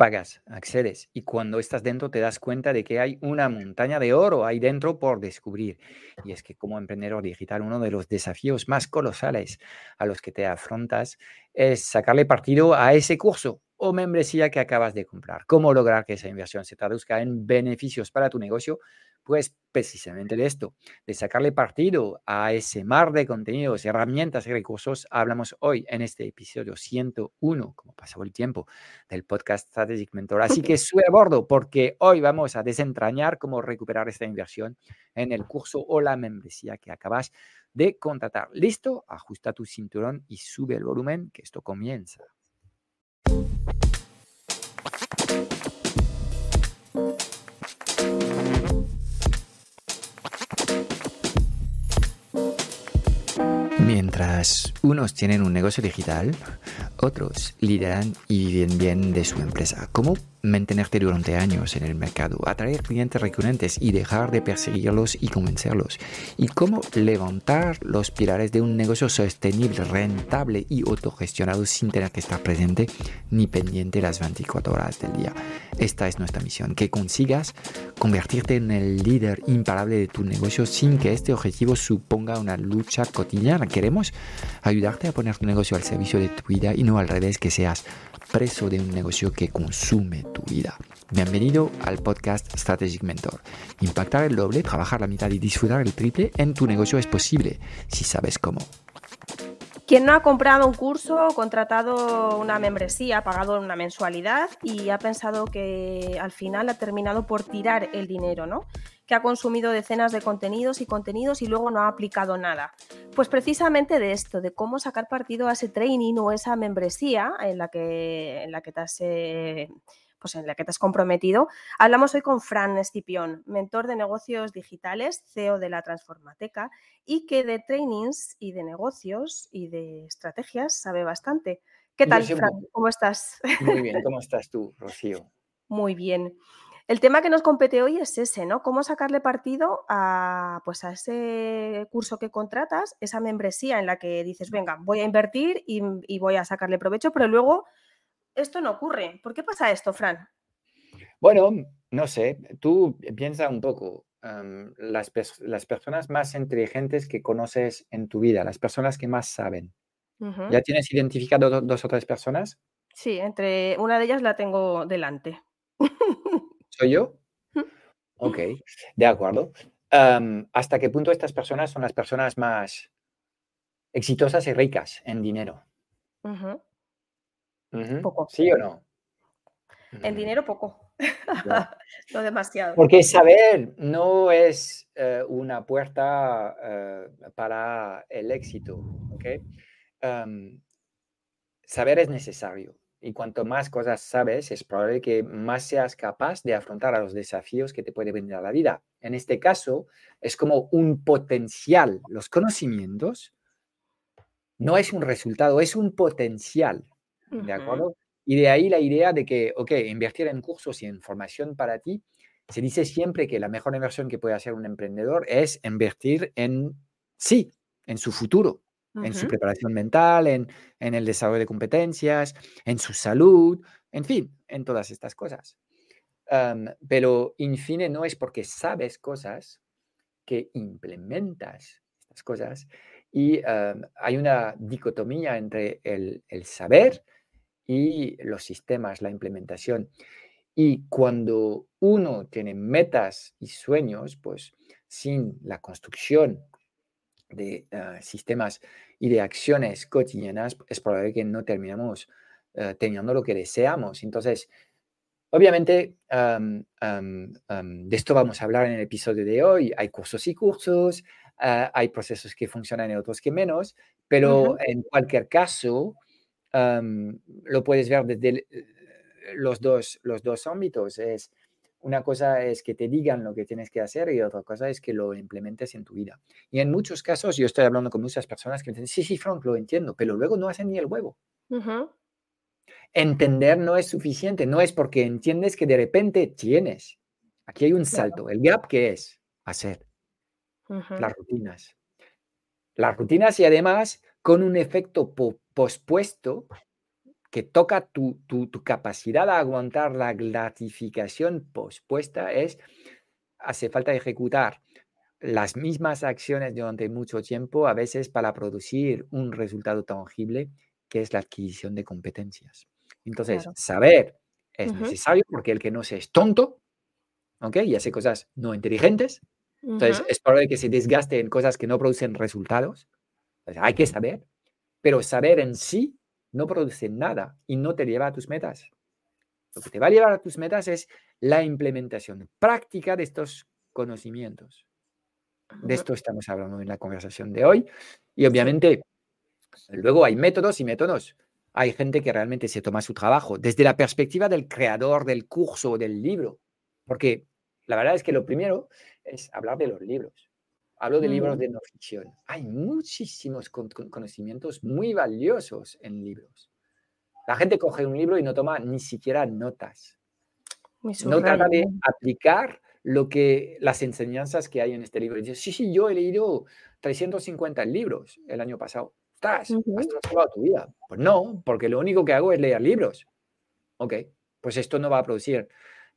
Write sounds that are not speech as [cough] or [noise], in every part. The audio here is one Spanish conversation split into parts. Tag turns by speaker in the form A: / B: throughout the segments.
A: pagas, accedes y cuando estás dentro te das cuenta de que hay una montaña de oro ahí dentro por descubrir. Y es que como emprendedor digital uno de los desafíos más colosales a los que te afrontas es sacarle partido a ese curso o membresía que acabas de comprar. ¿Cómo lograr que esa inversión se traduzca en beneficios para tu negocio? Pues precisamente de esto, de sacarle partido a ese mar de contenidos, herramientas y recursos, hablamos hoy en este episodio 101, como pasó el tiempo, del podcast Strategic Mentor. Así que [laughs] sube a bordo porque hoy vamos a desentrañar cómo recuperar esta inversión en el curso o la membresía que acabas de contratar. ¿Listo? Ajusta tu cinturón y sube el volumen, que esto comienza. Unos tienen un negocio digital, otros lideran y viven bien de su empresa. ¿Cómo mantenerte durante años en el mercado, atraer clientes recurrentes y dejar de perseguirlos y convencerlos? ¿Y cómo levantar los pilares de un negocio sostenible, rentable y autogestionado sin tener que estar presente ni pendiente las 24 horas del día? Esta es nuestra misión, que consigas convertirte en el líder imparable de tu negocio sin que este objetivo suponga una lucha cotidiana. Queremos ayudarte a poner tu negocio al servicio de tu vida y no al revés, que seas preso de un negocio que consume tu vida. Bienvenido al podcast Strategic Mentor. Impactar el doble, trabajar la mitad y disfrutar el triple en tu negocio es posible si sabes cómo.
B: Quien no ha comprado un curso, contratado una membresía, pagado una mensualidad y ha pensado que al final ha terminado por tirar el dinero, ¿no? Que ha consumido decenas de contenidos y contenidos y luego no ha aplicado nada. Pues precisamente de esto, de cómo sacar partido a ese training o esa membresía en la que, en la que te has eh, pues en la que te has comprometido. Hablamos hoy con Fran Escipión, mentor de negocios digitales, CEO de la Transformateca y que de trainings y de negocios y de estrategias sabe bastante. ¿Qué tal, Fran? ¿Cómo estás?
A: Muy bien, ¿cómo [laughs] estás tú, Rocío?
B: Muy bien. El tema que nos compete hoy es ese, ¿no? Cómo sacarle partido a, pues a ese curso que contratas, esa membresía en la que dices, venga, voy a invertir y, y voy a sacarle provecho, pero luego esto no ocurre. ¿Por qué pasa esto, Fran?
A: Bueno, no sé, tú piensa un poco. las, personas más inteligentes que conoces en tu vida, las personas que más saben. ¿Ya tienes identificado dos o tres personas?
B: Sí, entre una de ellas la tengo delante. [laughs]
A: ¿Soy yo? Ok, de acuerdo. ¿Hasta qué punto estas personas son las personas más exitosas y ricas en dinero?
B: Poco.
A: ¿Sí o no?
B: En dinero poco. [laughs] no demasiado.
A: Porque saber no es eh, una puerta eh, para el éxito. saber es necesario. Y cuanto más cosas sabes, es probable que más seas capaz de afrontar a los desafíos que te puede venir a la vida. En este caso, es como un potencial. Los conocimientos no es un resultado, es un potencial. ¿de acuerdo? Y de ahí la idea de que, ok, invertir en cursos y en formación para ti, se dice siempre que la mejor inversión que puede hacer un emprendedor es invertir en sí, en su futuro, en su preparación mental, en, en, el desarrollo de competencias, en su salud, en fin, en todas estas cosas. pero, en fin, no es porque sabes cosas que implementas estas cosas. Y hay una dicotomía entre el, el saber y los sistemas, la implementación. Y cuando uno tiene metas y sueños, pues sin la construcción de ah, sistemas y de acciones cotidianas, es probable que no terminemos ah, teniendo lo que deseamos. Entonces, obviamente, de esto vamos a hablar en el episodio de hoy. Hay cursos y cursos, ah, hay procesos que funcionan y otros que menos, pero en cualquier caso, lo puedes ver desde eh, los dos, los dos ámbitos. Es, una cosa es que te digan lo que tienes que hacer y otra cosa es que lo implementes en tu vida. Y en muchos casos yo estoy hablando con muchas personas que me dicen, sí, sí, Frank, lo entiendo, pero luego no hacen ni el huevo. Entender no es suficiente, no es porque entiendes que de repente tienes. Aquí hay un salto. El gap, ¿qué es? Hacer. Las rutinas. Las rutinas y además con un efecto pospuesto que toca tu, tu, capacidad de aguantar la gratificación pospuesta es, hace falta ejecutar las mismas acciones durante mucho tiempo, a veces para producir un resultado tangible, que es la adquisición de competencias. Entonces, saber es necesario porque el que no se es tonto, ¿ok? Y hace cosas no inteligentes. Entonces, es probable que se desgaste en cosas que no producen resultados. hay que saber, pero saber en sí no produce nada y no te lleva a tus metas. Lo que te va a llevar a tus metas es la implementación práctica de estos conocimientos. De esto estamos hablando en la conversación de hoy. Y obviamente, luego hay métodos y métodos. Hay gente que realmente se toma su trabajo desde la perspectiva del creador del curso o del libro. Porque la verdad es que lo primero es hablar de los libros. Hablo de libros de no ficción. Hay muchísimos conocimientos muy valiosos en libros. La gente coge un libro y no toma ni siquiera notas. No trata de aplicar lo que, las enseñanzas que hay en este libro. Dice, sí, sí, yo he leído 350 libros el año pasado. ¿Estás? ¿Has transformado tu vida? Pues no, porque lo único que hago es leer libros. Ok, pues esto no va a producir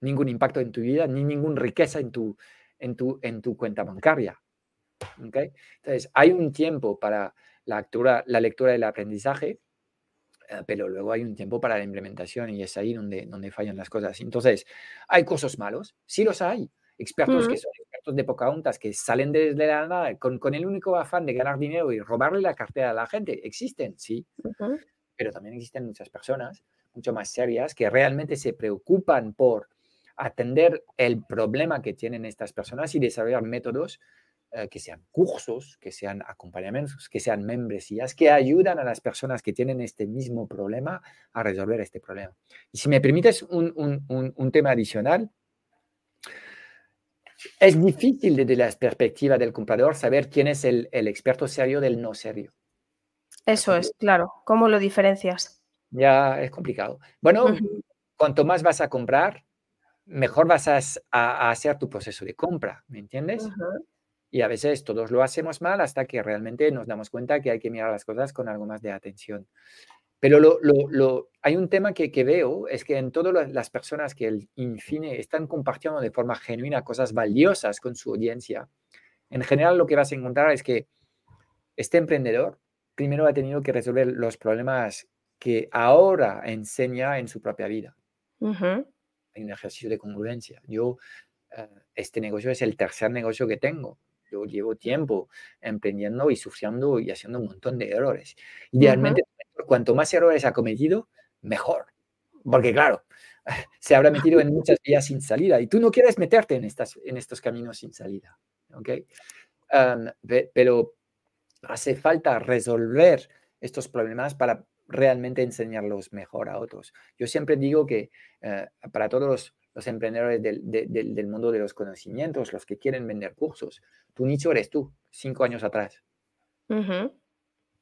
A: ningún impacto en tu vida, ni ninguna riqueza en tu, en tu, en tu cuenta bancaria. Okay. Entonces, hay un tiempo para la lectura, la lectura del aprendizaje, eh, pero luego hay un tiempo para la implementación y es ahí donde, donde fallan las cosas. Entonces, ¿hay cursos malos? Sí los hay. Expertos que son expertos de Pocahontas, que salen desde la nada con, con, el único afán de ganar dinero y robarle la cartera a la gente. Existen, sí. Pero también existen muchas personas mucho más serias que realmente se preocupan por atender el problema que tienen estas personas y desarrollar métodos eh, que sean cursos, que sean acompañamientos, que sean membresías, que ayudan a las personas que tienen este mismo problema a resolver este problema. Y si me permites un, un, tema adicional, es difícil desde la perspectiva del comprador saber quién es el, el experto serio del no serio.
B: Eso es, claro. ¿Cómo lo diferencias?
A: Ya es complicado. Bueno, cuanto más vas a comprar, mejor vas a, hacer tu proceso de compra, ¿me entiendes? Y a veces todos lo hacemos mal hasta que realmente nos damos cuenta que hay que mirar las cosas con algo más de atención. Pero lo, hay un tema que, veo, es que en todas las personas que el Infine están compartiendo de forma genuina cosas valiosas con su audiencia, en general lo que vas a encontrar es que este emprendedor primero ha tenido que resolver los problemas que ahora enseña en su propia vida. Hay un ejercicio de congruencia. Yo, eh, este negocio es el tercer negocio que tengo yo llevo tiempo emprendiendo y sufriendo y haciendo un montón de errores. Idealmente, cuanto más errores ha cometido, mejor. Porque claro, [laughs] se habrá metido en muchas vías sin salida y tú no quieres meterte en, estas, en estos caminos sin salida. ¿ok? pero hace falta resolver estos problemas para realmente enseñarlos mejor a otros. Yo siempre digo que eh, para todos los los emprendedores del, mundo de los conocimientos, los que quieren vender cursos. Tu nicho eres tú, cinco años atrás.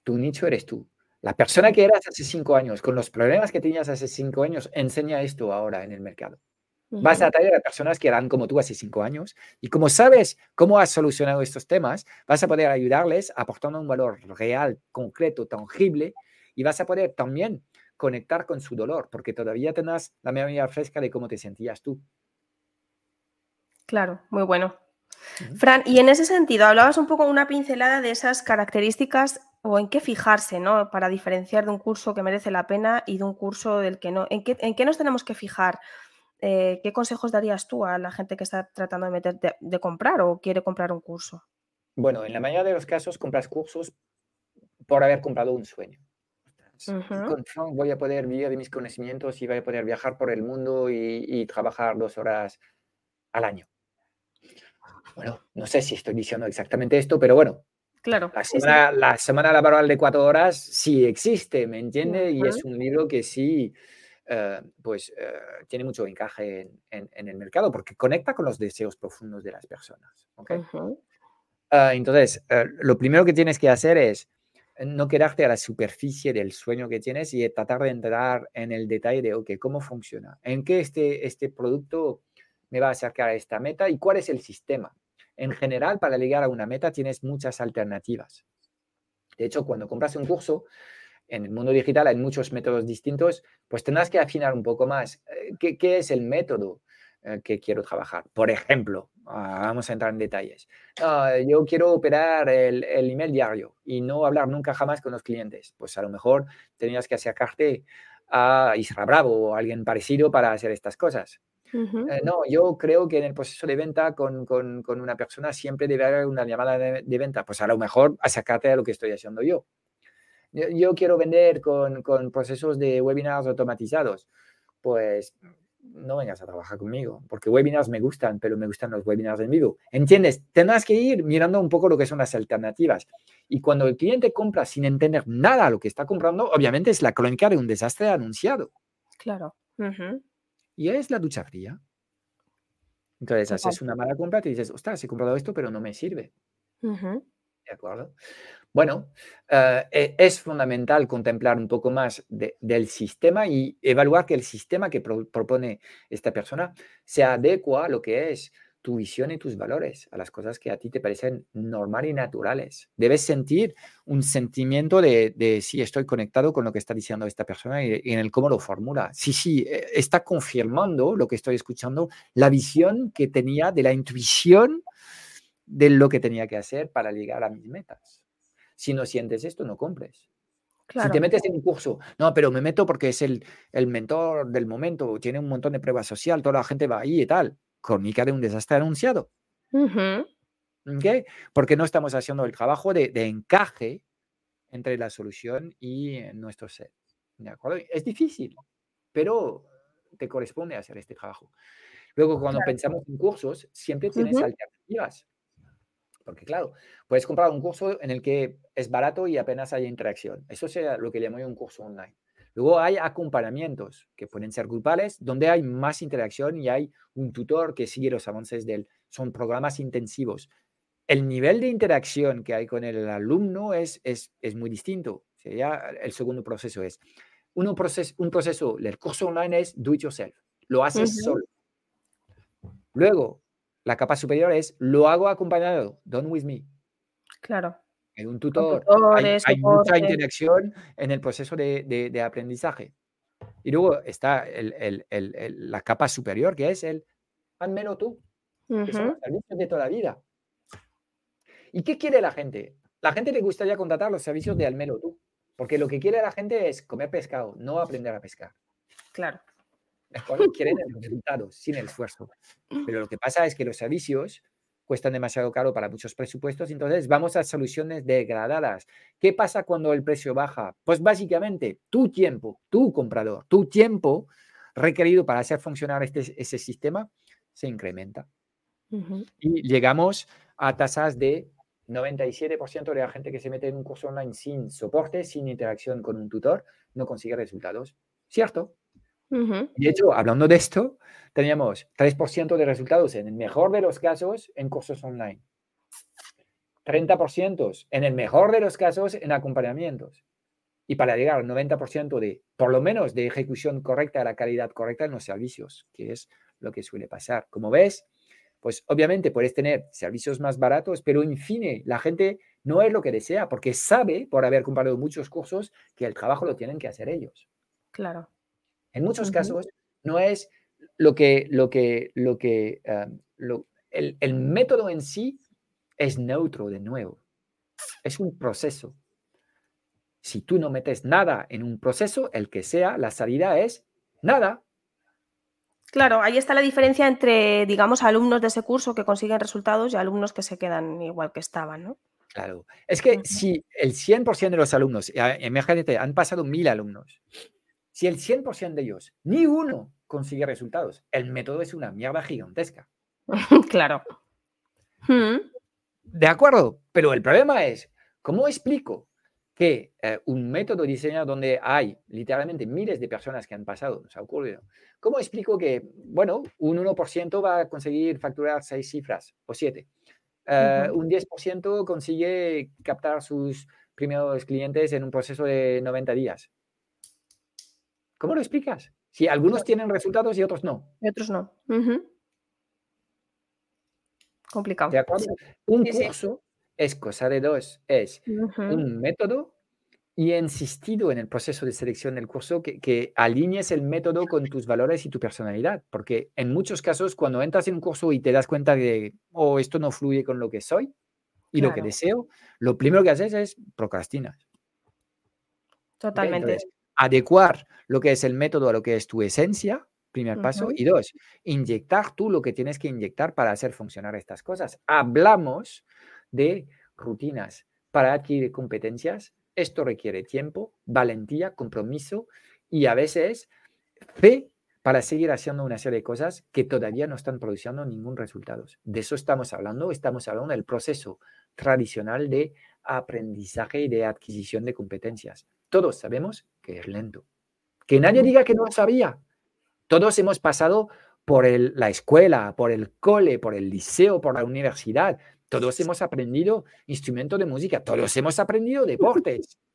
A: Tu nicho eres tú. La persona que eras hace cinco años, con los problemas que tenías hace cinco años, enseña esto ahora en el mercado. Vas a atraer a personas que eran como tú hace cinco años y como sabes cómo has solucionado estos temas, vas a poder ayudarles aportando un valor real, concreto, tangible y vas a poder también conectar con su dolor, porque todavía tenés la memoria fresca de cómo te sentías tú.
B: Claro, muy bueno. Fran, y en ese sentido, hablabas un poco una pincelada de esas características o en qué fijarse, ¿no? Para diferenciar de un curso que merece la pena y de un curso del que no. ¿En qué, en qué nos tenemos que fijar? Eh, ¿Qué consejos darías tú a la gente que está tratando de, meter, de comprar o quiere comprar un curso?
A: Bueno, en la mayoría de los casos compras cursos por haber comprado un sueño. Con Frank voy a poder vivir de mis conocimientos y voy a poder viajar por el mundo y, trabajar dos horas al año. Bueno, no sé si estoy diciendo exactamente esto, pero bueno.
B: Claro.
A: La semana, laboral de cuatro horas sí existe, ¿me entiende? Y es un libro que sí, eh, pues, eh, tiene mucho encaje en, el mercado porque conecta con los deseos profundos de las personas. Ah, entonces, eh, lo primero que tienes que hacer es no quedarte a la superficie del sueño que tienes y tratar de entrar en el detalle de, ok, ¿cómo funciona? ¿En qué este, este producto me va a acercar a esta meta y cuál es el sistema? En general, para llegar a una meta tienes muchas alternativas. De hecho, cuando compras un curso, en el mundo digital hay muchos métodos distintos, pues tendrás que afinar un poco más. Eh, ¿Qué, qué es el método eh, que quiero trabajar? Por ejemplo, ah, vamos a entrar en detalles. Ah, yo quiero operar el, el, email diario y no hablar nunca jamás con los clientes. Pues a lo mejor tenías que acercarte a Isra Bravo o alguien parecido para hacer estas cosas. Eh, no, yo creo que en el proceso de venta con, con, con una persona siempre debe haber una llamada de, de, venta. Pues a lo mejor sacarte a lo que estoy haciendo yo. Yo, yo quiero vender con, con, procesos de webinars automatizados. Pues no vengas a trabajar conmigo, porque webinars me gustan, pero me gustan los webinars en vivo. ¿Entiendes? Tendrás que ir mirando un poco lo que son las alternativas. Y cuando el cliente compra sin entender nada lo que está comprando, obviamente es la crónica de un desastre anunciado.
B: Claro. Uh -huh
A: y es la ducha fría. Entonces haces una mala compra y te dices, ostras, he comprado esto, pero no me sirve.
B: Uh -huh.
A: ¿De acuerdo? Bueno, uh, es fundamental contemplar un poco más de, del sistema y evaluar que el sistema que pro propone esta persona se adecua a lo que es tu visión y tus valores, a las cosas que a ti te parecen normal y naturales. Debes sentir un sentimiento de, si estoy conectado con lo que está diciendo esta persona y, y, en el cómo lo formula. Sí, sí, eh, está confirmando lo que estoy escuchando, la visión que tenía de la intuición de lo que tenía que hacer para llegar a mis metas. Si no sientes esto, no compres. Claro. Si te metes en un curso, no, pero me meto porque es el, el mentor del momento, tiene un montón de pruebas social, toda la gente va ahí y tal crónica de un desastre anunciado.
B: Uh -huh.
A: ¿Okay? Porque no estamos haciendo el trabajo de, de, encaje entre la solución y nuestro ser. ¿De acuerdo? Es difícil, pero te corresponde hacer este trabajo. Luego, cuando claro. pensamos en cursos, siempre tienes uh -huh. alternativas. Porque, claro, puedes comprar un curso en el que es barato y apenas hay interacción. Eso es lo que llamo yo un curso online. Luego hay acompañamientos que pueden ser grupales, donde hay más interacción y hay un tutor que sigue los avances de él. Son programas intensivos. El nivel de interacción que hay con el alumno es, es, es muy distinto. Sería el segundo proceso es, uno proces, un proceso del curso online es do it yourself. Lo haces uh -huh. solo. Luego, la capa superior es lo hago acompañado, done with me.
B: Claro
A: en un tutor. Tutores, hay, hay mucha interacción en el proceso de, de, de aprendizaje. Y luego está el, el, el, la capa superior, que es el házmelo tú. Uh -huh. Que son los servicios de toda la vida. ¿Y qué quiere la gente? La gente le gustaría contratar los servicios de házmelo tú. Porque lo que quiere la gente es comer pescado, no aprender a pescar.
B: Claro.
A: Quieren el resultado, sin el esfuerzo. Pero lo que pasa es que los servicios cuestan demasiado caro para muchos presupuestos, entonces vamos a soluciones degradadas. ¿Qué pasa cuando el precio baja? Pues básicamente tu tiempo, tu comprador, tu tiempo requerido para hacer funcionar este, ese sistema se incrementa.
B: Uh -huh.
A: Y llegamos a tasas de 97% de la gente que se mete en un curso online sin soporte, sin interacción con un tutor, no consigue resultados. ¿Cierto?
B: Uh -huh.
A: De hecho, hablando de esto, teníamos 3% de resultados en el mejor de los casos en cursos online. 30% en el mejor de los casos en acompañamientos. Y para llegar al 90% de, por lo menos, de ejecución correcta, la calidad correcta en los servicios, que es lo que suele pasar. Como ves, pues obviamente puedes tener servicios más baratos, pero en fin, la gente no es lo que desea, porque sabe, por haber comprado muchos cursos, que el trabajo lo tienen que hacer ellos.
B: Claro.
A: En muchos uh -huh. casos no es lo que, lo que, lo que, uh, lo, el, el, método en sí es neutro de nuevo. Es un proceso. Si tú no metes nada en un proceso, el que sea, la salida es nada.
B: Claro, ahí está la diferencia entre, digamos, alumnos de ese curso que consiguen resultados y alumnos que se quedan igual que estaban, ¿no?
A: Claro. Es que uh -huh. si el 100% de los alumnos, imagínate, han pasado mil alumnos, si el 100% de ellos, ni uno consigue resultados, el método es una mierda gigantesca. [laughs]
B: claro.
A: De acuerdo, pero el problema es, ¿cómo explico que eh, un método diseñado donde hay literalmente miles de personas que han pasado, nos ha ocurrido, ¿cómo explico que, bueno, un 1% va a conseguir facturar seis cifras o siete? Uh, uh -huh. Un 10% consigue captar sus primeros clientes en un proceso de 90 días. ¿Cómo lo explicas? Si algunos tienen resultados y otros no.
B: Y otros no. Uh -huh. Complicado.
A: ¿De acuerdo? Un sí, curso sí. es cosa de dos. Es
B: uh -huh.
A: un método y he insistido en el proceso de selección del curso que, que alinees el método con tus valores y tu personalidad, porque en muchos casos cuando entras en un curso y te das cuenta de, oh, esto no fluye con lo que soy y lo que deseo, lo primero que haces es procrastinar.
B: Totalmente.
A: Adecuar lo que es el método a lo que es tu esencia, primer paso. Y dos, inyectar tú lo que tienes que inyectar para hacer funcionar estas cosas. Hablamos de rutinas para adquirir competencias esto requiere tiempo, valentía, compromiso y a veces fe para seguir haciendo una serie de cosas que todavía no están produciendo ningún resultado. De eso estamos hablando. Estamos hablando del proceso tradicional de aprendizaje y de adquisición de competencias. Todos sabemos que es lento. Que nadie diga que no lo sabía. Todos hemos pasado por la escuela, por el cole, por el liceo, por la universidad. Todos hemos aprendido instrumentos de música, todos hemos aprendido deportes. [laughs]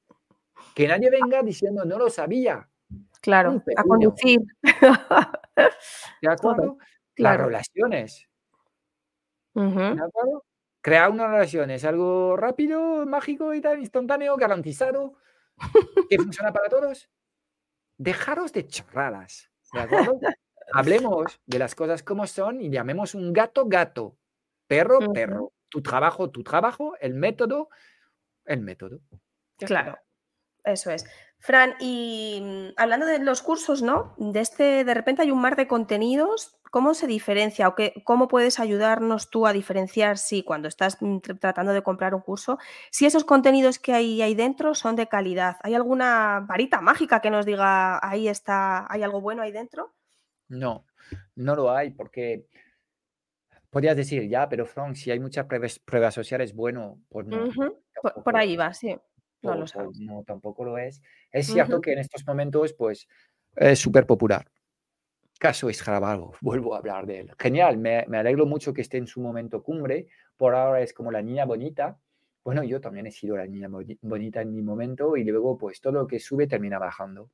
A: Que nadie venga diciendo no lo sabía.
B: Claro, a conducir. [laughs]
A: ¿De acuerdo? Las relaciones. ¿De acuerdo? Crear una relación es algo rápido, mágico y tan instantáneo, garantizado, [laughs] que funciona para todos. Dejaros de chorradas. ¿De acuerdo? Hablemos de las cosas como son y llamemos un gato gato, perro perro tu trabajo, tu trabajo, el método, el método.
B: claro, eso es. Fran, y mm, hablando de los cursos, ¿no? De este, de repente hay un mar de contenidos. ¿Cómo se diferencia o qué, cómo puedes ayudarnos tú a diferenciar si cuando estás mm, tratando de comprar un curso, si esos contenidos que hay ahí dentro son de calidad? ¿Hay alguna varita mágica que nos diga ahí está, hay algo bueno ahí dentro?
A: No, no lo hay porque podrías decir, ya, pero Frank, si hay muchas pruebas, sociales, bueno, pues no.
B: por, ahí va, sí. No lo
A: No, tampoco lo es. Es cierto que en estos momentos, pues, es súper popular. Caso Escarabajo, [laughs] vuelvo a hablar de él. Genial, me, me, alegro mucho que esté en su momento cumbre. Por ahora es como la niña bonita. Bueno, yo también he sido la niña bonita en mi momento y luego, pues, todo lo que sube termina bajando.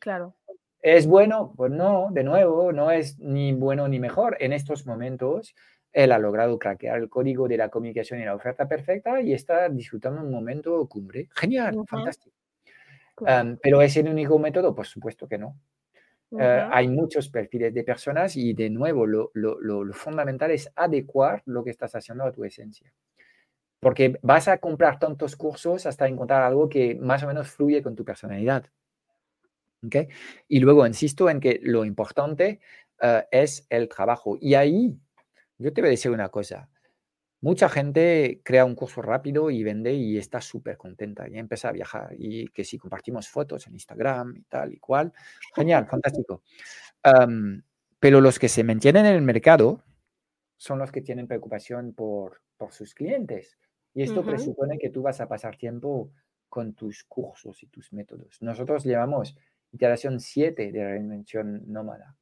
B: Claro.
A: ¿Es bueno? Pues no, de nuevo, no es ni bueno ni mejor. En estos momentos él ha logrado craquear el código de la comunicación y la oferta perfecta y está disfrutando un momento cumbre. Genial, fantástico. pero ¿es el único método? Por supuesto que no. Eh, hay muchos perfiles de personas y de nuevo lo, lo, fundamental es adecuar lo que estás haciendo a tu esencia. Porque vas a comprar tantos cursos hasta encontrar algo que más o menos fluye con tu personalidad. ¿Okay? Y luego insisto en que lo importante eh, es el trabajo. Y ahí yo te voy a decir una cosa. Mucha gente crea un curso rápido y vende y está súper contenta y empieza a viajar. Y que si compartimos fotos en Instagram y tal y cual, genial, fantástico. pero los que se mantienen en el mercado son los que tienen preocupación por, por sus clientes. Y esto presupone que tú vas a pasar tiempo con tus cursos y tus métodos. Nosotros llevamos iteración 7 de reinvención nómada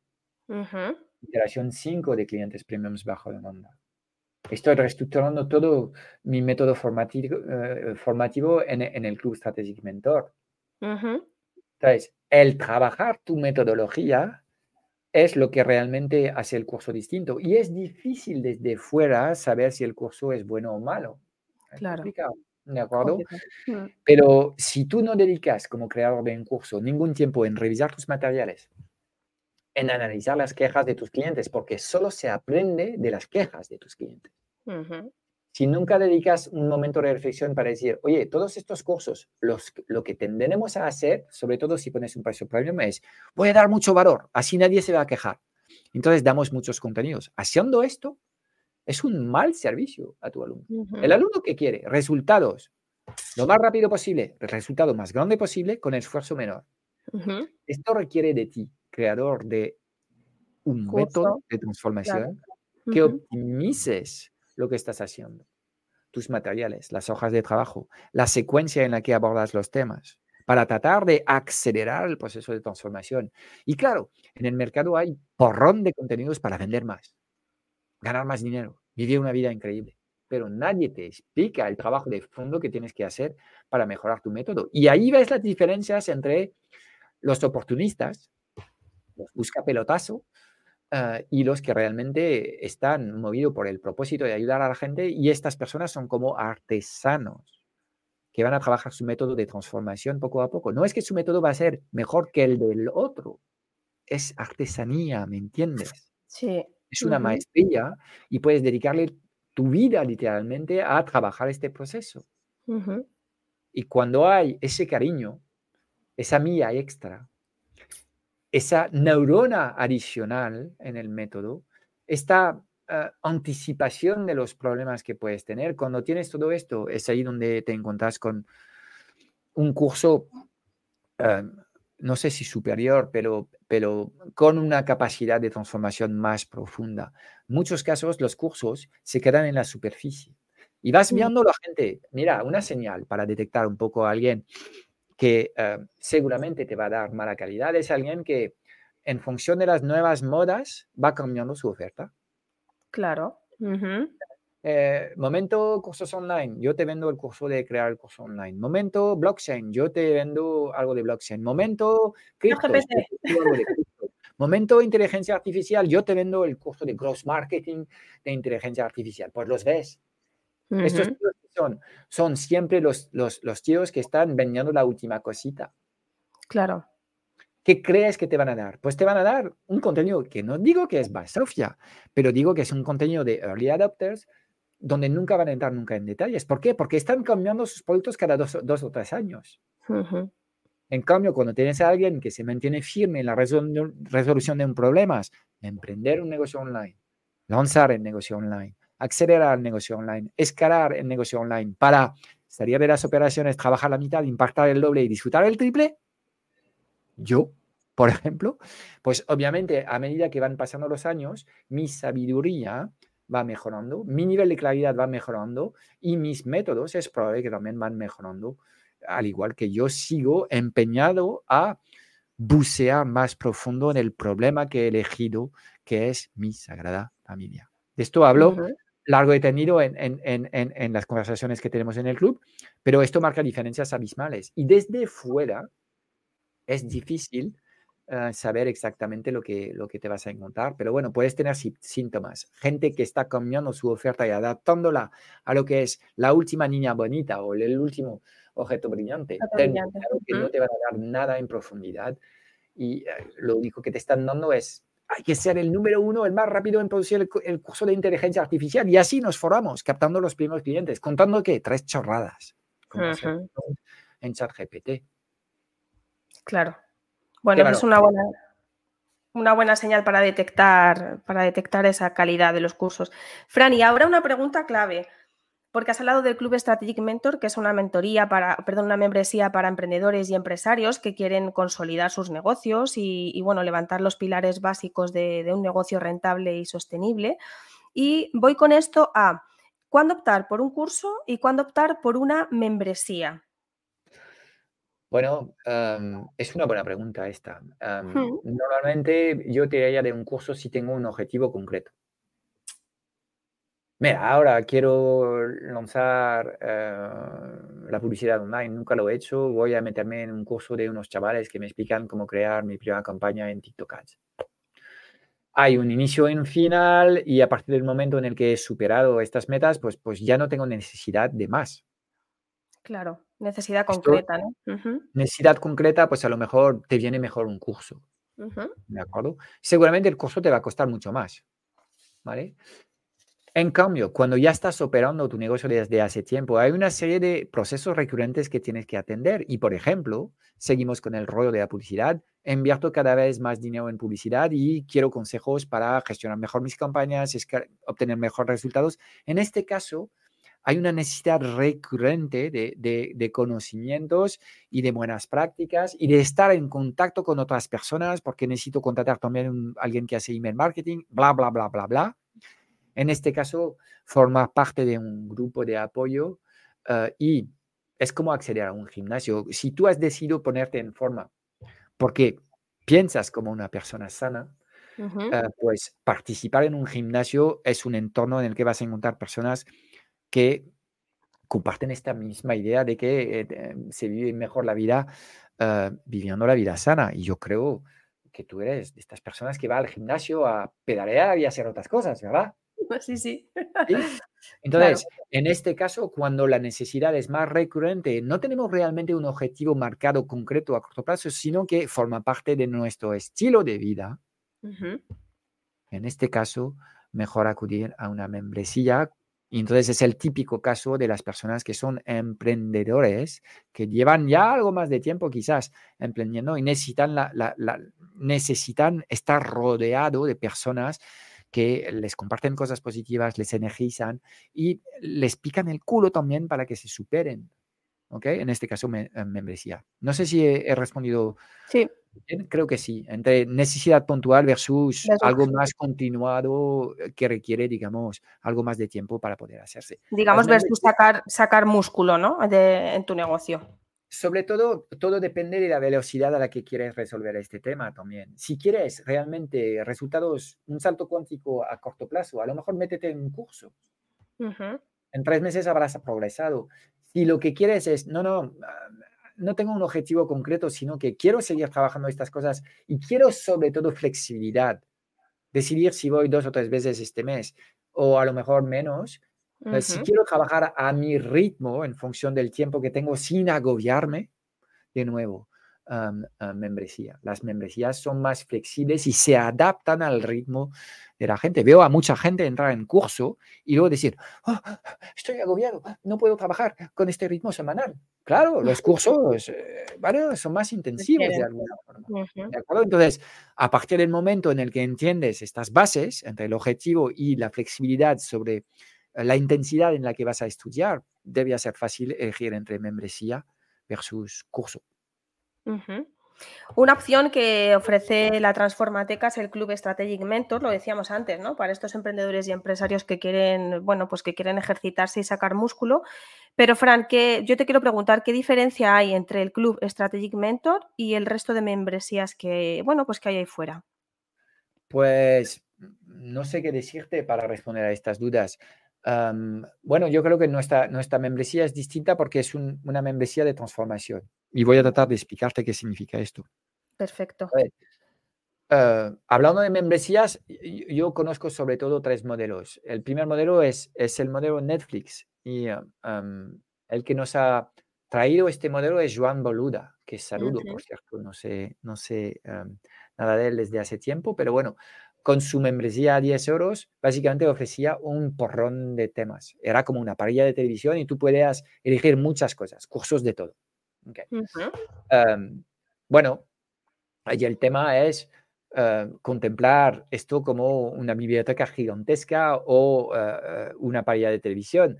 A: iteración 5 de clientes premiums bajo demanda. Estoy reestructurando todo mi método formativo, eh, formativo en, en, el Club Strategic Mentor. Entonces, el trabajar tu metodología es lo que realmente hace el curso distinto. Y es difícil desde fuera saber si el curso es bueno o malo.
B: Claro.
A: ¿De acuerdo? Mm. Pero si tú no dedicas como creador de un curso ningún tiempo en revisar tus materiales, en analizar las quejas de tus clientes, porque solo se aprende de las quejas de tus clientes. Si nunca dedicas un momento de reflexión para decir, oye, todos estos cursos, los, lo que tendremos a hacer, sobre todo si pones un precio premium, es, voy a dar mucho valor, así nadie se va a quejar. Entonces damos muchos contenidos. Haciendo esto, es un mal servicio a tu alumno. El alumno que quiere resultados lo más rápido posible, el resultado más grande posible con esfuerzo menor. Esto requiere de ti creador de un método de transformación que optimices lo que estás haciendo, tus materiales, las hojas de trabajo, la secuencia en la que abordas los temas, para tratar de acelerar el proceso de transformación. Y claro, en el mercado hay porrón de contenidos para vender más, ganar más dinero, vivir una vida increíble. Pero nadie te explica el trabajo de fondo que tienes que hacer para mejorar tu método. Y ahí ves las diferencias entre los oportunistas los busca pelotazo ah, y los que realmente están movidos por el propósito de ayudar a la gente y estas personas son como artesanos que van a trabajar su método de transformación poco a poco. No es que su método va a ser mejor que el del otro, es artesanía, ¿me entiendes?
B: Sí.
A: Es una maestría y puedes dedicarle tu vida literalmente a trabajar este proceso. Y cuando hay ese cariño, esa mía extra, esa neurona adicional en el método, esta eh, anticipación de los problemas que puedes tener, cuando tienes todo esto, es ahí donde te encuentras con un curso, eh, no sé si superior, pero, pero con una capacidad de transformación más profunda. En muchos casos los cursos se quedan en la superficie. Y vas mm. viendo a la gente, mira, una señal para detectar un poco a alguien que eh, seguramente te va a dar mala calidad es alguien que en función de las nuevas modas va cambiando su oferta.
B: Claro.
A: Eh, momento cursos online, yo te vendo el curso de crear el curso online. Momento blockchain, yo te vendo algo de blockchain. Momento cripto, Momento inteligencia artificial, yo te vendo el curso de cross marketing de inteligencia artificial. Pues los ves. Estos son, son siempre los, los, los tíos que están vendiendo la última cosita.
B: Claro.
A: ¿Qué crees que te van a dar? Pues te van a dar un contenido que no digo que es Sofia, pero digo que es un contenido de early adopters donde nunca van a entrar nunca en detalles. ¿Por qué? Porque están cambiando sus productos cada dos, o tres años. En cambio, cuando tienes a alguien que se mantiene firme en la resolución de un problema, emprender un negocio online, lanzar el negocio online, acelerar el negocio online, escalar el negocio online para salir de las operaciones, trabajar la mitad, impactar el doble y disfrutar el triple, yo, por [laughs] ejemplo, pues obviamente a medida que van pasando los años, mi sabiduría va mejorando, mi nivel de claridad va mejorando y mis métodos es probable que también van mejorando, al igual que yo sigo empeñado a bucear más profundo en el problema que he elegido, que es mi sagrada familia. De esto hablo largo y tendido en, en, las conversaciones que tenemos en el club, pero esto marca diferencias abismales. Y desde fuera es difícil eh, saber exactamente lo que, lo que te vas a encontrar, pero bueno, puedes tener síntomas. Gente que está cambiando su oferta y adaptándola a lo que es la última niña bonita o el último objeto brillante. que no te van a dar nada en profundidad y eh, lo único que te están dando es hay que ser el número uno, el más rápido en producir el, curso de inteligencia artificial. Y así nos formamos, captando los primeros clientes, contando que tres chorradas en ChatGPT.
B: Claro. Bueno, es una buena, una buena señal para detectar, para detectar esa calidad de los cursos. Fran, y ahora una pregunta clave porque has hablado del Club Strategic Mentor, que es una mentoría para, perdón, una membresía para emprendedores y empresarios que quieren consolidar sus negocios y, bueno, levantar los pilares básicos de, un negocio rentable y sostenible. Y voy con esto a cuándo optar por un curso y cuándo optar por una membresía.
A: Bueno, es una buena pregunta esta. Hmm. Normalmente yo te diría de un curso si tengo un objetivo concreto. Mira, ahora quiero lanzar eh, la publicidad online, nunca lo he hecho, voy a meterme en un curso de unos chavales que me explican cómo crear mi primera campaña en TikTok Ads. Hay un inicio y un final y a partir del momento en el que he superado estas metas, pues, pues ya no tengo necesidad de más.
B: Claro, necesidad concreta, ¿no?
A: Necesidad concreta, pues a lo mejor te viene mejor un curso. ¿De acuerdo? Seguramente el curso te va a costar mucho más. ¿Vale? En cambio, cuando ya estás operando tu negocio desde hace tiempo, hay una serie de procesos recurrentes que tienes que atender. Y, por ejemplo, seguimos con el rollo de la publicidad. Invierto cada vez más dinero en publicidad y quiero consejos para gestionar mejor mis campañas, obtener mejores resultados. En este caso, hay una necesidad recurrente de, conocimientos y de buenas prácticas y de estar en contacto con otras personas porque necesito contratar también a alguien que hace email marketing, bla, bla, bla, bla, bla. En este caso, forma parte de un grupo de apoyo eh, y es como acceder a un gimnasio. Si tú has decidido ponerte en forma porque piensas como una persona sana, eh, pues participar en un gimnasio es un entorno en el que vas a encontrar personas que comparten esta misma idea de que eh, se vive mejor la vida viviendo la vida sana. Y yo creo que tú eres de estas personas que va al gimnasio a pedalear y a hacer otras cosas, ¿verdad? [laughs]
B: Sí, sí.
A: Entonces, en este caso, cuando la necesidad es más recurrente, no tenemos realmente un objetivo marcado concreto a corto plazo, sino que forma parte de nuestro estilo de vida. En este caso, mejor acudir a una membresía. Y entonces es el típico caso de las personas que son emprendedores, que llevan ya algo más de tiempo quizás emprendiendo y necesitan, la, necesitan estar rodeado de personas que les comparten cosas positivas, les energizan y les pican el culo también para que se superen. ¿Ok? En este caso, me, eh, membresía. No sé si he, respondido.
B: Sí.
A: Creo que sí. Entre necesidad puntual versus algo más continuado eh, que requiere, digamos, algo más de tiempo para poder hacerse.
B: Digamos, versus sacar, sacar músculo, ¿no? en tu negocio
A: sobre todo, todo depende de la velocidad a la que quieres resolver este tema también. Si quieres realmente resultados, un salto cuántico a corto plazo, a lo mejor métete en un curso. En tres meses habrás progresado. Si lo que quieres es, no, no, no tengo un objetivo concreto, sino que quiero seguir trabajando estas cosas y quiero sobre todo flexibilidad. Decidir si voy dos o tres veces este mes o a lo mejor menos, si quiero trabajar a mi ritmo en función del tiempo que tengo sin agobiarme, de nuevo, membresía. Las membresías son más flexibles y se adaptan al ritmo de la gente. Veo a mucha gente entrar en curso y luego decir, oh, estoy agobiado, no puedo trabajar con este ritmo semanal. Claro, [laughs] los cursos eh, son más intensivos de alguna forma. Entonces, a partir del momento en el que entiendes estas bases entre el objetivo y la flexibilidad sobre la intensidad en la que vas a estudiar, debe ser fácil elegir entre membresía versus curso.
B: Una opción que ofrece la Transformateca es el Club Strategic Mentor, lo decíamos antes, ¿no? Para estos emprendedores y empresarios que quieren, bueno, pues que quieren ejercitarse y sacar músculo. Pero, Fran, que yo te quiero preguntar qué diferencia hay entre el Club Strategic Mentor y el resto de membresías que, bueno, pues que hay ahí fuera.
A: Pues no sé qué decirte para responder a estas dudas bueno, yo creo que nuestra, nuestra membresía es distinta porque es una membresía de transformación. Y voy a tratar de explicarte qué significa esto.
B: Perfecto.
A: Eh, hablando de membresías, yo conozco sobre todo tres modelos. El primer modelo es, es el modelo Netflix. Y el que nos ha traído este modelo es Joan Boluda, que saludo, por cierto. No sé, no sé nada de él desde hace tiempo, pero bueno, con su membresía a 10 euros, básicamente ofrecía un porrón de temas. Era como una parrilla de televisión y tú podías elegir muchas cosas, cursos de todo. Em, bueno, y el tema es eh, contemplar esto como una biblioteca gigantesca o eh, una parrilla de televisión.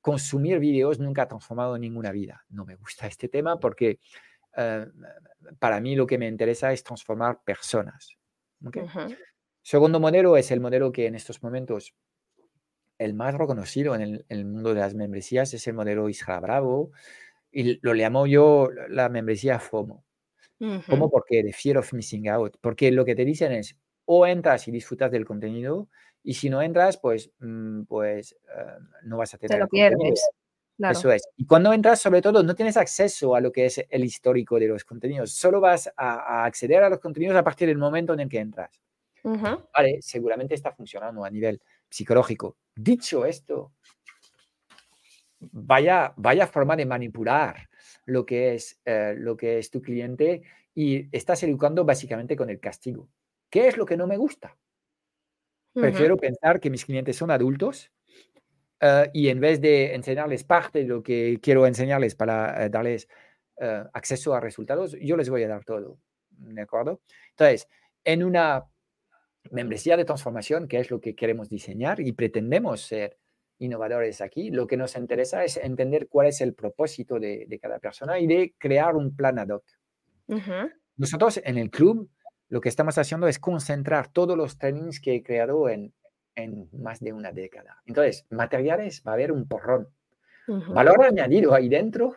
A: Consumir vídeos nunca ha transformado ninguna vida. No me gusta este tema porque para mí lo que me interesa es transformar personas. Segundo modelo es el modelo que en estos momentos el más reconocido en el, mundo de las membresías es el modelo Isra Bravo y lo llamo yo la membresía FOMO. ¿Cómo? Porque de Fear of Missing Out. Porque lo que te dicen es o entras y disfrutas del contenido y si no entras, pues, mm, pues eh, no vas a tener.
B: Te lo pierdes.
A: Eso es. Y cuando entras, sobre todo, no tienes acceso a lo que es el histórico de los contenidos. Solo vas a acceder a los contenidos a partir del momento en el que entras. Vale, seguramente está funcionando a nivel psicológico. Dicho esto, vaya, vaya forma de manipular lo que, es, eh, lo que es tu cliente y estás educando básicamente con el castigo. ¿Qué es lo que no me gusta? Prefiero pensar que mis clientes son adultos eh, y en vez de enseñarles parte de lo que quiero enseñarles para eh, darles acceso a resultados, yo les voy a dar todo. ¿De acuerdo? Entonces, en una membresía de transformación, que es lo que queremos diseñar y pretendemos ser innovadores aquí, lo que nos interesa es entender cuál es el propósito de, cada persona y de crear un plan ad hoc. Nosotros en el club lo que estamos haciendo es concentrar todos los trainings que he creado en, en más de una década. Entonces, materiales va a haber un porrón. Valor añadido ahí dentro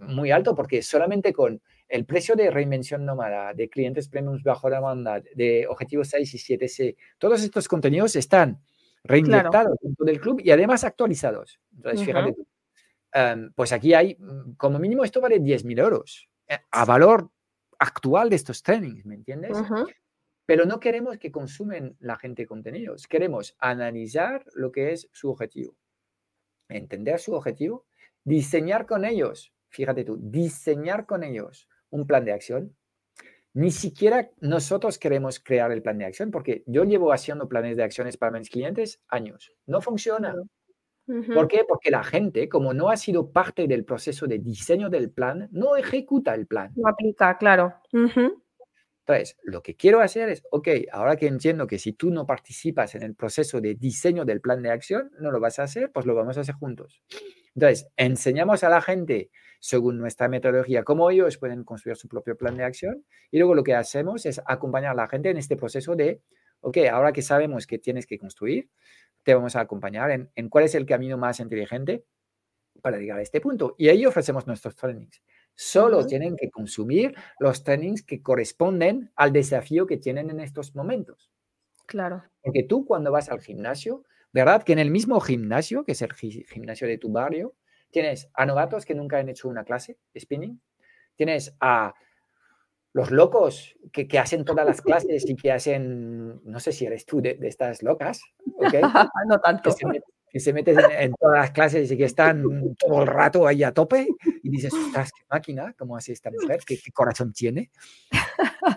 A: muy alto porque solamente con el precio de reinvención nómada, de clientes premiums bajo demanda, de objetivos 6 y 7C, todos estos contenidos están reinyectados dentro del club y además actualizados. Entonces, fíjate em, pues aquí hay, mm, como mínimo, esto vale 10.000 euros eh, a valor actual de estos trainings, ¿me entiendes? pero no queremos que consumen la gente contenidos. Queremos analizar lo que es su objetivo, entender su objetivo, diseñar con ellos, fíjate tú, diseñar con ellos un plan de acción. Ni siquiera nosotros queremos crear el plan de acción, porque yo llevo haciendo planes de acciones para mis clientes años. No funciona. ¿Por qué? Porque la gente, como no ha sido parte del proceso de diseño del plan, no ejecuta el plan.
B: No aplica, claro.
A: Entonces, lo que quiero hacer es, ok, ahora que entiendo que si tú no participas en el proceso de diseño del plan de acción, no lo vas a hacer, pues lo vamos a hacer juntos. Entonces, enseñamos a la gente, según nuestra metodología, cómo ellos pueden construir su propio plan de acción y luego lo que hacemos es acompañar a la gente en este proceso de, ok, ahora que sabemos que tienes que construir, te vamos a acompañar en, en cuál es el camino más inteligente para llegar a este punto. Y ahí ofrecemos nuestros trainings. Solo tienen que consumir los trainings que corresponden al desafío que tienen en estos momentos.
B: Claro.
A: Porque tú cuando vas al gimnasio, ¿verdad? Que en el mismo gimnasio, que es el gimnasio de tu barrio, tienes a novatos que nunca han hecho una clase de spinning, tienes a los locos que, hacen todas las clases y que hacen, no sé si eres tú de, estas locas, ¿ok? [laughs]
B: no tanto
A: que se meten en, todas las clases y que están todo el rato ahí a tope y dices, qué máquina, ¿cómo hace esta mujer? ¿Qué, corazón tiene?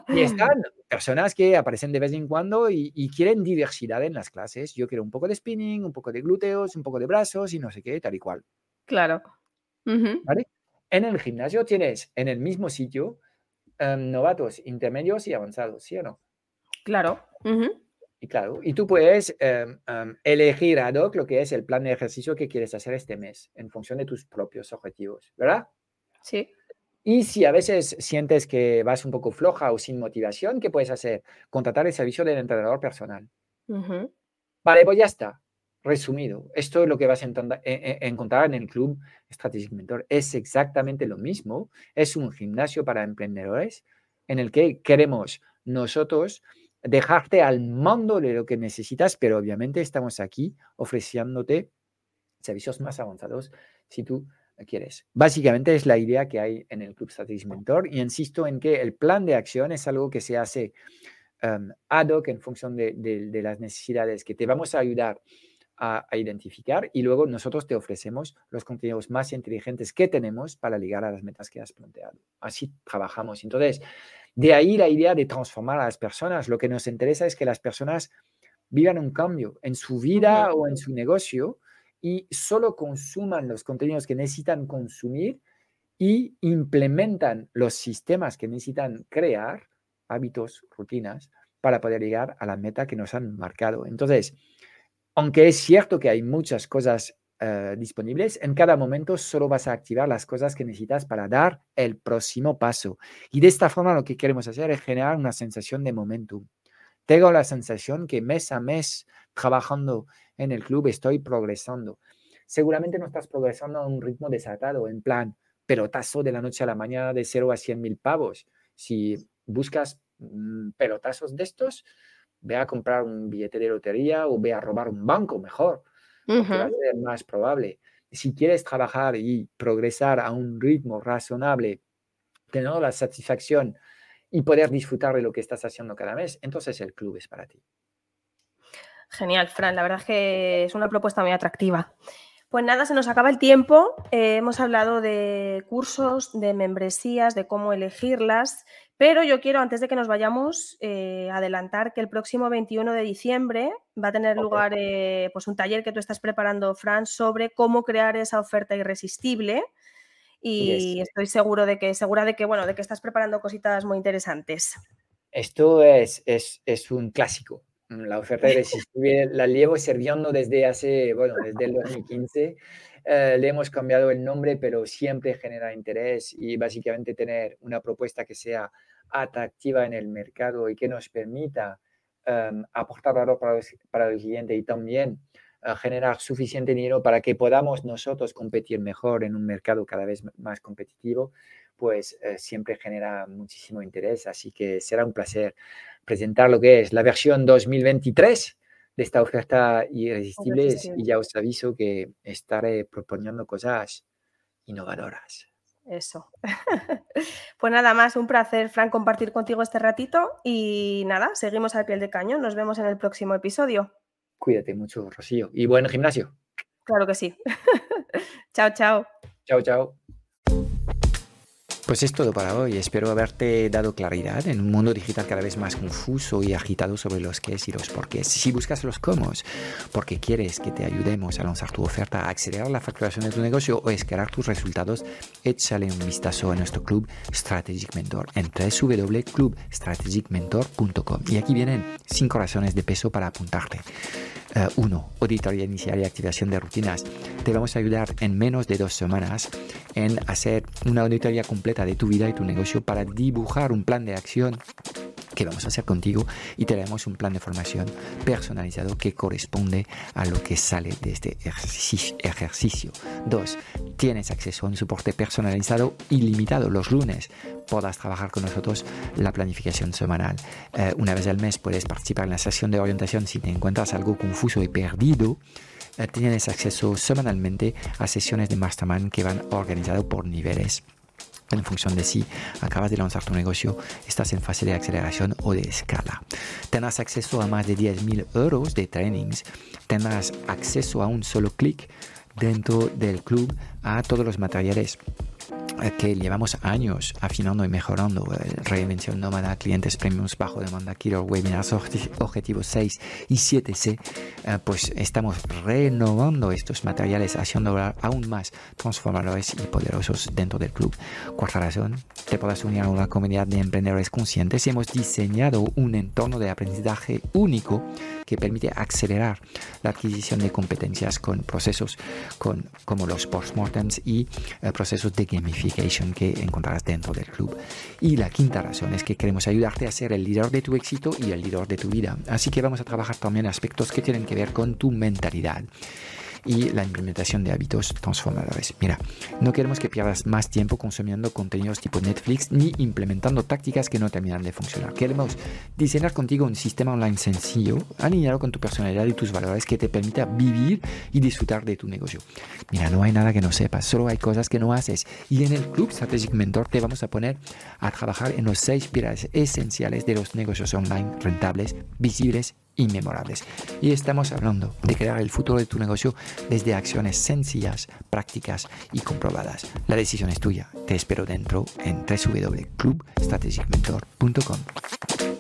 A: Y están personas que aparecen de vez en cuando y, quieren diversidad en las clases. Yo quiero un poco de spinning, un poco de glúteos, un poco de brazos y no sé qué, tal y cual.
B: Claro.
A: ¿Vale? En el gimnasio tienes en el mismo sitio em, novatos, intermedios y avanzados, ¿sí o no?
B: Claro.
A: Y claro, y tú puedes em, em, elegir ad hoc lo que es el plan de ejercicio que quieres hacer este mes en función de tus propios objetivos, ¿verdad?
B: Sí.
A: Y si a veces sientes que vas un poco floja o sin motivación, ¿qué puedes hacer? Contratar el servicio del entrenador personal. Vale, pues ya está. Resumido, esto es lo que vas a e, e, encontrar en el Club Strategic Mentor. Es exactamente lo mismo. Es un gimnasio para emprendedores en el que queremos nosotros dejarte al mando de lo que necesitas, pero obviamente estamos aquí ofreciéndote servicios más avanzados si tú quieres. Básicamente es la idea que hay en el Club Strategic Mentor y insisto en que el plan de acción es algo que se hace um, ad hoc en función de, las necesidades que te vamos a ayudar a, a, identificar y luego nosotros te ofrecemos los contenidos más inteligentes que tenemos para llegar a las metas que has planteado. Así trabajamos. Entonces, de ahí la idea de transformar a las personas. Lo que nos interesa es que las personas vivan un cambio en su vida o en su negocio y solo consuman los contenidos que necesitan consumir y implementan los sistemas que necesitan crear, hábitos, rutinas, para poder llegar a la meta que nos han marcado. Entonces, aunque es cierto que hay muchas cosas eh, disponibles, en cada momento solo vas a activar las cosas que necesitas para dar el próximo paso. Y de esta forma lo que queremos hacer es generar una sensación de momentum. Tengo la sensación que mes a mes trabajando en el club estoy progresando. Seguramente no estás progresando a un ritmo desatado, en plan pelotazo de la noche a la mañana de 0 a 100 mil pavos. Si buscas mm, pelotazos de estos, ve a comprar un billete de lotería o ve a robar un banco mejor va a ser más probable. Si quieres trabajar y progresar a un ritmo razonable, tener la satisfacción y poder disfrutar de lo que estás haciendo cada mes, entonces el club es para ti.
B: Genial, Fran. La verdad es que es una propuesta muy atractiva. Pues nada, se nos acaba el tiempo. Eh, hemos hablado de cursos, de membresías, de cómo elegirlas, pero yo quiero, antes de que nos vayamos, eh, adelantar que el próximo 21 de diciembre va a tener lugar eh, pues un taller que tú estás preparando, Fran, sobre cómo crear esa oferta irresistible. Y estoy seguro de que, segura de que, bueno, de que estás preparando cositas muy interesantes.
A: Esto es, es, es un clásico. La oferta [laughs] irresistible la llevo sirviendo desde hace, bueno, desde el 2015. Eh, le hemos cambiado el nombre, pero siempre genera interés y básicamente tener una propuesta que sea atractiva en el mercado y que nos permita em, aportar valor para, el cliente y también eh, generar suficiente dinero para que podamos nosotros competir mejor en un mercado cada vez más competitivo, pues eh, siempre genera muchísimo interés. Así que será un placer presentar lo que es la versión 2023 de esta oferta irresistible y ya os aviso que estaré proponiendo cosas innovadoras.
B: Eso. [laughs] pues nada más, un placer, Fran, compartir contigo este ratito y nada, seguimos al pie de cañón. Nos vemos en el próximo episodio.
A: Cuídate mucho, Rocío. Y buen gimnasio.
B: Claro que sí. [laughs] chao, chao.
A: Chao, chao. Pues es todo para hoy. Espero haberte dado claridad en un mundo digital cada vez más confuso y agitado sobre los qué y los por qué. Si buscas los cómo, porque quieres que te ayudemos a lanzar tu oferta, a acelerar la facturación de tu negocio o escalar tus resultados, échale un vistazo a nuestro club Strategic Mentor en www.clubstrategicmentor.com. Y aquí vienen cinco razones de peso para apuntarte. 1. Uh, auditoría inicial y activación de rutinas. Te vamos a ayudar en menos de dos semanas en hacer una auditoría completa de tu vida y tu negocio para dibujar un plan de acción que vamos a hacer contigo y te daremos un plan de formación personalizado que corresponde a lo que sale de este ejercicio. Dos, tienes acceso a un soporte personalizado ilimitado los lunes. Podrás trabajar con nosotros la planificación semanal. Eh, una vez al mes puedes participar en la sesión de orientación si te encuentras algo confuso y perdido tienes acceso semanalmente a sesiones de mastermind que van organizadas por niveles. En función de si acabas de lanzar tu negocio, estás en fase de aceleración o de escala. Tendrás acceso a más de 10.000 euros de trainings, tendrás acceso a un solo clic dentro del club a todos los materiales que llevamos años afinando y mejorando. Eh, reinvención nómada, clientes premiums bajo demanda, Killer Webinars, objetivos 6 y 7C. Eh, pues estamos renovando estos materiales, haciendo aún más transformadores y poderosos dentro del club. Cuarta razón, te podrás unir a una comunidad de emprendedores conscientes. Hemos diseñado un entorno de aprendizaje único que permite acelerar la adquisición de competencias con procesos con, como los postmortems y eh, procesos de que encontrarás dentro del club. Y la quinta razón es que queremos ayudarte a ser el líder de tu éxito y el líder de tu vida. Así que vamos a trabajar también aspectos que tienen que ver con tu mentalidad y la implementación de hábitos transformadores. Mira, no queremos que pierdas más tiempo consumiendo contenidos tipo Netflix ni implementando tácticas que no terminan de funcionar. Queremos diseñar contigo un sistema online sencillo, alineado con tu personalidad y tus valores que te permita vivir y disfrutar de tu negocio. Mira, no hay nada que no sepas, solo hay cosas que no haces. Y en el Club Strategic Mentor te vamos a poner a trabajar en los seis pilares esenciales de los negocios online rentables, visibles inmemorables. Y estamos hablando de crear el futuro de tu negocio desde acciones sencillas, prácticas y comprobadas. La decisión es tuya. Te espero dentro en www.clubstrategicmentor.com.